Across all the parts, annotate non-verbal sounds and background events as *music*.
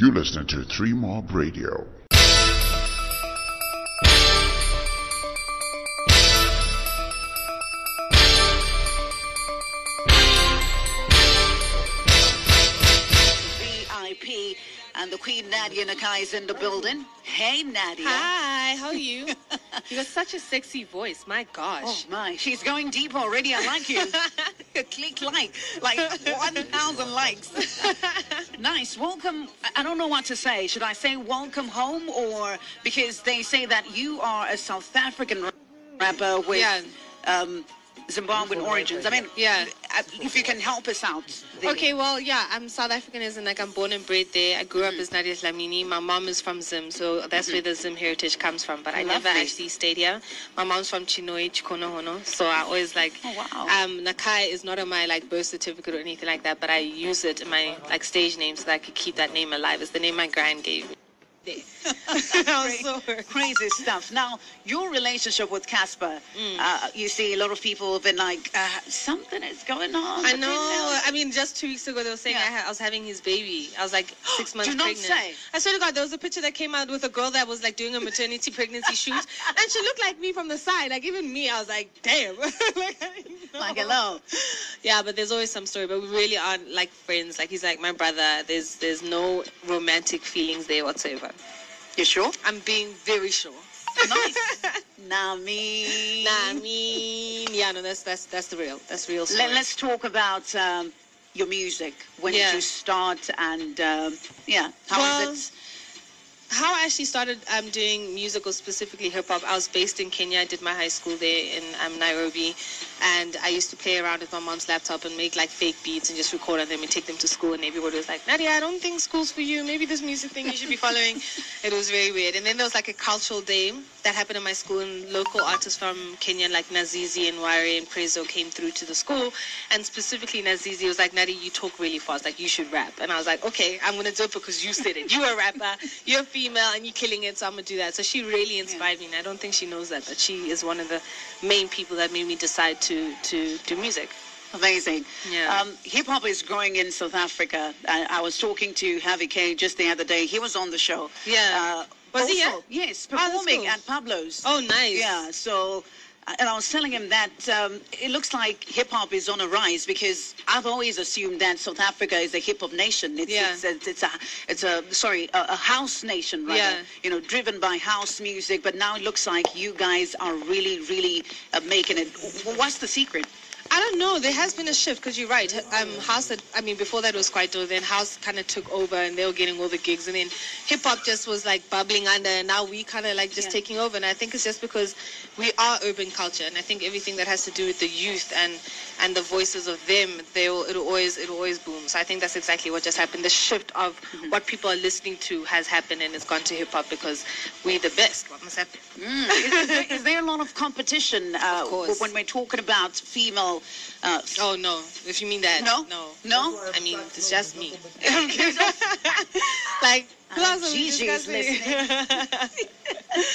You listening to Three Mob Radio. VIP and the Queen Nadia Nakai is in the building. Hey Nadia. Hi, how are you? *laughs* you got such a sexy voice. My gosh. Oh gosh. my, she's going deep already. I like you. *laughs* *laughs* Click like, like 1,000 likes. *laughs* nice. Welcome. I- don't know what to say. Should I say welcome home or because they say that you are a South African rapper with Yeah. um, Zimbabwean origins. I mean, Yeah. uh, if you can help us out. there. Okay, well, yeah, I'm South African, as in like I'm born and bred there. I grew up Mm. as Nadia Dlamini. My mom is from Zim, so that's where the Zim heritage comes from. But I never actually stayed here. My mom's from Chinhoyi, Chikonohono, so I always like. Oh, wow. Um, Nakai is not on my like birth certificate or anything like that, but I use it in my like stage name so that I could keep that name alive. It's the name my grand gave me. I *laughs* was so crazy stuff. Now, your relationship with Cassper, Mm. uh, you see a lot of people have been like, uh, something is going on. I know. I mean, just two weeks ago, they were saying Yeah. I, had, I was having his baby. I was like *gasps* six months Do not pregnant. say. I swear to God, there was a picture that came out with a girl that was like doing a maternity pregnancy *laughs* shoot, and she looked like me from the side. Like even me, I was like, damn. *laughs* like, know. Like, hello. Yeah, but there's always some story. But we really aren't like friends. Like he's like my brother. There's there's no romantic feelings there whatsoever. You sure? I'm being very sure. Nice. nah, me. Nah, I mean, yeah, no, that's that's that's the real. That's real. Story. Let, us talk about um, your music. When Yeah. did you start? And um, yeah, how is Well, it? How I actually started um, doing music or specifically hip hop, I was based in Kenya. I did my high school there in um, Nairobi, and I used to play around with my mom's laptop and make like fake beats and just record on them and take them to school. And everybody was like, Nadia, I don't think school's for you. Maybe this music thing you should be following. *laughs* it was very weird. And then there was like a cultural day that happened in my school, and local artists from Kenya like Nazizi and Wahu and Prezzo came through to the school, and specifically Nazizi was like, Nadia, you talk really fast, like you should rap. And I was like, okay, I'm gonna do it because you said it. You're a rapper, you're female, and you're killing it, so I'm gonna do that. So she really inspired me, and I don't think she knows that, but she is one of the main people that made me decide to to do music. Amazing. Yeah. Um, Hip hop is growing in South Africa. I, I was talking to Harvey K just the other day. He was on the show. Yeah. Uh, Was he, yeah? Yes, Oh, performing cool. at Pablo's. Oh, nice. Yeah, so, and I was telling him that um, it looks like hip hop is on a rise because I've always assumed that South Africa is a hip hop nation. It's, Yeah. it's, a, it's a, it's a, sorry, a, a house nation, rather. Yeah. You know, driven by house music. But now it looks like you guys are really, really uh, making it. What's the secret? I don't know. There has been a shift because you're right. Um, house, had, I mean, before that was quite old. Then house kind of took over, and they were getting all the gigs, and then hip hop just was like bubbling under, and now we kind of like just Yeah. taking over. And I think it's just because we are urban culture, and I think everything that has to do with the youth and and the voices of them, they will it'll always it'll always boom. So I think that's exactly what just happened. The shift of Mm-hmm. what people are listening to has happened, and it's gone to hip hop because we're the best. What must happen? Mm. is, is there, is there a lot of competition uh, Of course. when we're talking about female? Uh, Oh no! If you mean that, No? no, No? I mean it's just me. *laughs* like who else are we Gigi is *laughs*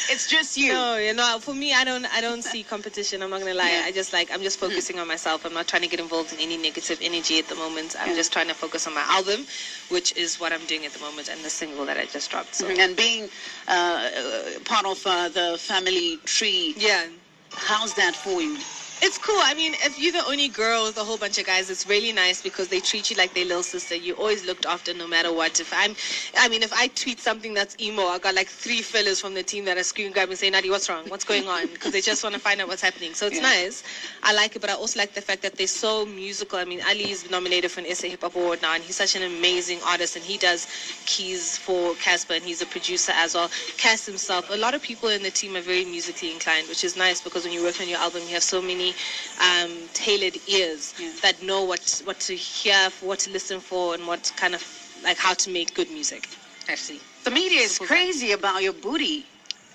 it's just you. no, you know, for me, I don't, I don't see competition. I'm not gonna lie. Yeah. I just like, I'm just focusing on myself. I'm not trying to get involved in any negative energy at the moment. I'm Yeah. just trying to focus on my album, which is what I'm doing at the moment, and the single that I just dropped. So And being uh, uh, part of uh, the family tree, yeah. how's that for you? It's cool. I mean, if you're the only girl with a whole bunch of guys, it's really nice because they treat you like their little sister. You're always looked after no matter what. If I'm, I mean, if I tweet something that's emo, I got like three fellas from the team that are screaming, grab me, saying, Nadi, what's wrong? What's going on? Because they just want to find out what's happening. So it's Yeah. nice. I like it, but I also like the fact that they're so musical. I mean, Ali is nominated for an SA Hip Hop Award now, and he's such an amazing artist, and he does keys for Cassper, and he's a producer as well. Cass himself, a lot of people in the team are very musically inclined, which is nice because when you work on your album, you have so many um, tailored ears Yeah. that know what what to hear, what to listen for, and what kind of like how to make good music. Actually, The media is Super crazy about your booty.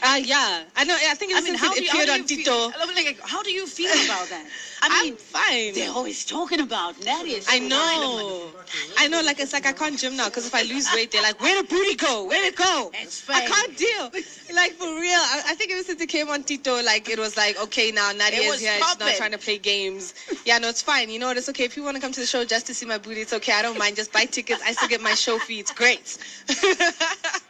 Uh, yeah. I know. I think I it's mean, since how it do, you, how, appeared do on you Tito. feel, like, how do you feel *laughs* about that? I I'm mean, fine. they're always talking about Nadia. I know. I know. Like it's like I can't gym now because if I lose weight, they're like, "Where the booty go? Where it go?" I can't deal. Like for real. I, I think ever since it came on Tito, like it was like, okay, now Nadia It is was here. She's not trying to play games. Yeah, no, it's fine. You know what? It's okay if you want to come to the show just to see my booty. It's okay. I don't mind. Just buy tickets. I still get my show fee. It's great. *laughs*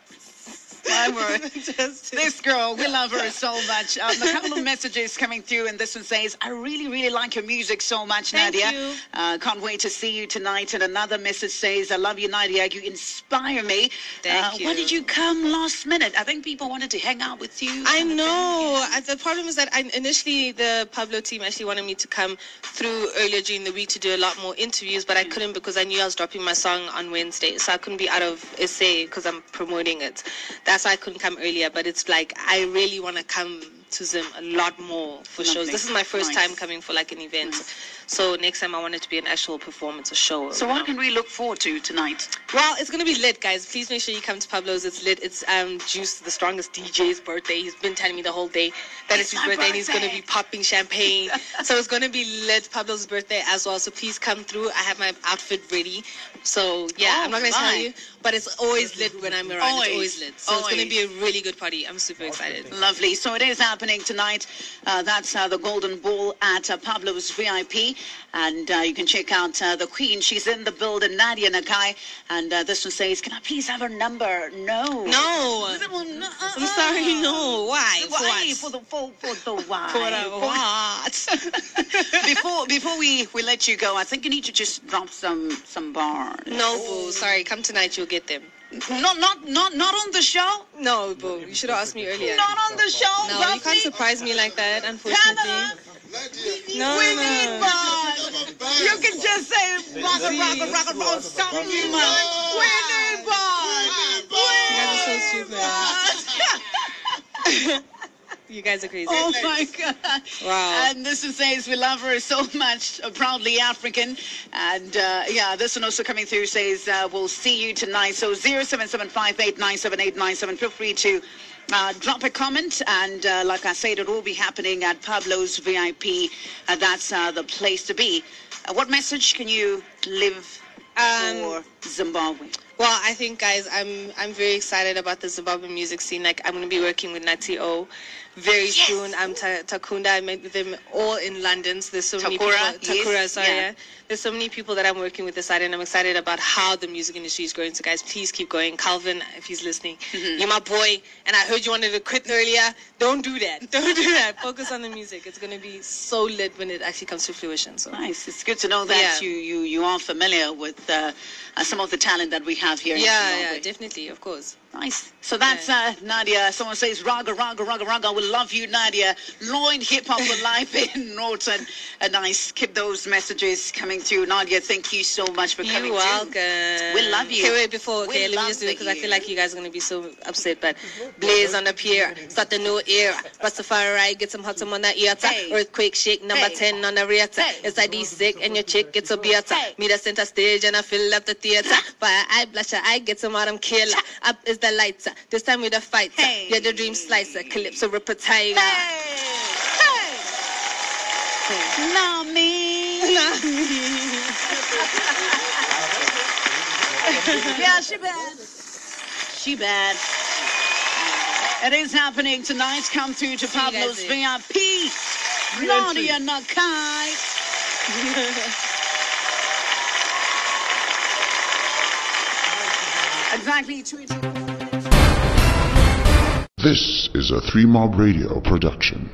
Just- *laughs* This girl, we love her so much. Um, a couple of messages coming through, and this one says, I really, really like your music so much, Thank Nadia. you. Uh, can't wait to see you tonight. And another message says, I love you, Nadia. You inspire me. Thank uh, Why you. did you come last minute? I think people wanted to hang out with you. I thing. know. Uh, The problem is that I, initially the Pablo team actually wanted me to come through earlier during the week to do a lot more interviews, but I couldn't because I knew I was dropping my song on Wednesday, so I couldn't be out of SA because I'm promoting it. That's why I couldn't come earlier. But it's like I really want to come to Zim a lot more for shows. This is my first Nice. time coming for like an event, so next time I want it to be an actual performance, a show. So what know. can we look forward to tonight? Well, it's gonna be lit, guys. Please make sure you come to Pablo's. It's lit. It's um Juice, the strongest DJ's birthday. He's been telling me the whole day that It's it's, his my birthday, and he's gonna be popping champagne. *laughs* so it's gonna be lit. Pablo's birthday as well. So please come through. I have my outfit ready. So yeah, Oh, I'm not gonna my. tell you, but it's always lit when I'm around. Always. It's always lit. So it's gonna be a really good party. I'm super excited. Lovely. So it is happening tonight. Uh, that's uh, the Golden Ball at uh, Pablo's VIP. And uh, you can check out uh, the Queen. She's in the building, Nadia Nakai. And uh, this one says, Can I please have her number? No. No, I'm sorry. No, why? Why? what? For the for, for the *laughs* why? For the what? *laughs* *laughs* before before we, we let you go, I think you need to just drop some some bars. No, boo. Sorry. Come tonight. You'll get them. Not not not not on the show. No, boo. You should have asked me earlier. Not on the show. No, you can't surprise me like that, unfortunately. Canada. No, we no, need no. You can just say rock and rock and rock and roll something you want. We need bars. You guys are so stupid. stupid. You guys are crazy. oh my God. Wow. And this one says we love her so much, uh, proudly African. And uh, yeah, this one also coming through says uh, we'll see you tonight. So 0775897897. Feel free to uh, drop a comment. And uh, like I said, it will be happening at Pablo's VIP. Uh, that's uh, the place to be. Uh, what message can you live Um, for Zimbabwe? Well, I think, guys, I'm I'm very excited about the Zimbabwe music scene. Like, I'm going to be working with Nati O very Yes. soon. I'm Ta- Takunda. I met them all in London. So there's so many Takura, people. yes, Takura, sorry. yeah. Yeah. There's so many people that I'm working with this side, and I'm excited about how the music industry is growing. So, guys, please keep going. Calvin, if he's listening, Mm-hmm. you're my boy, and I heard you wanted to quit earlier. Don't do that. *laughs* Don't do that. Focus on the music. It's going to be so lit when it actually comes to fruition. So. Nice. It's good to know that Yeah. you, you, you are familiar with uh, uh, some of the talent that we have here Yeah, yeah, definitely, of course. Nice. So that's uh, Nadia. Someone says raga, raga, raga, raga. We love you, Nadia. Lloyd Hip Hop for Life *laughs* in Norton. Uh, nice. Keep those messages coming through. Nadia, thank you so much for coming You're through. welcome. We love you. Okay, wait, before, We okay, let me just do it because I feel like you guys are going to be so upset. But Blaze on the pier, start the new era. Rastafari, get some hot on the ear. Hey. Earthquake shake, number Hey. 10 on the rear. Hey. It's ID sick and your chick gets a beer. Hey. Me the center stage and I fill up the theater. Fire eye blusher, I get some autumn killer. Up is the lighter. Uh, this time with the fighter. Uh, hey. You're the dream slicer, calypso ripper tiger. Hey! Hey! Not me. *laughs* yeah, she bad. She bad. It is happening tonight. Come through to See you guys Pablo's. VIP. Nadia Nakai. *laughs* exactly. 20. This is a Three Mob Radio production.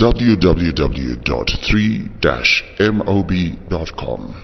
www.3-mob.com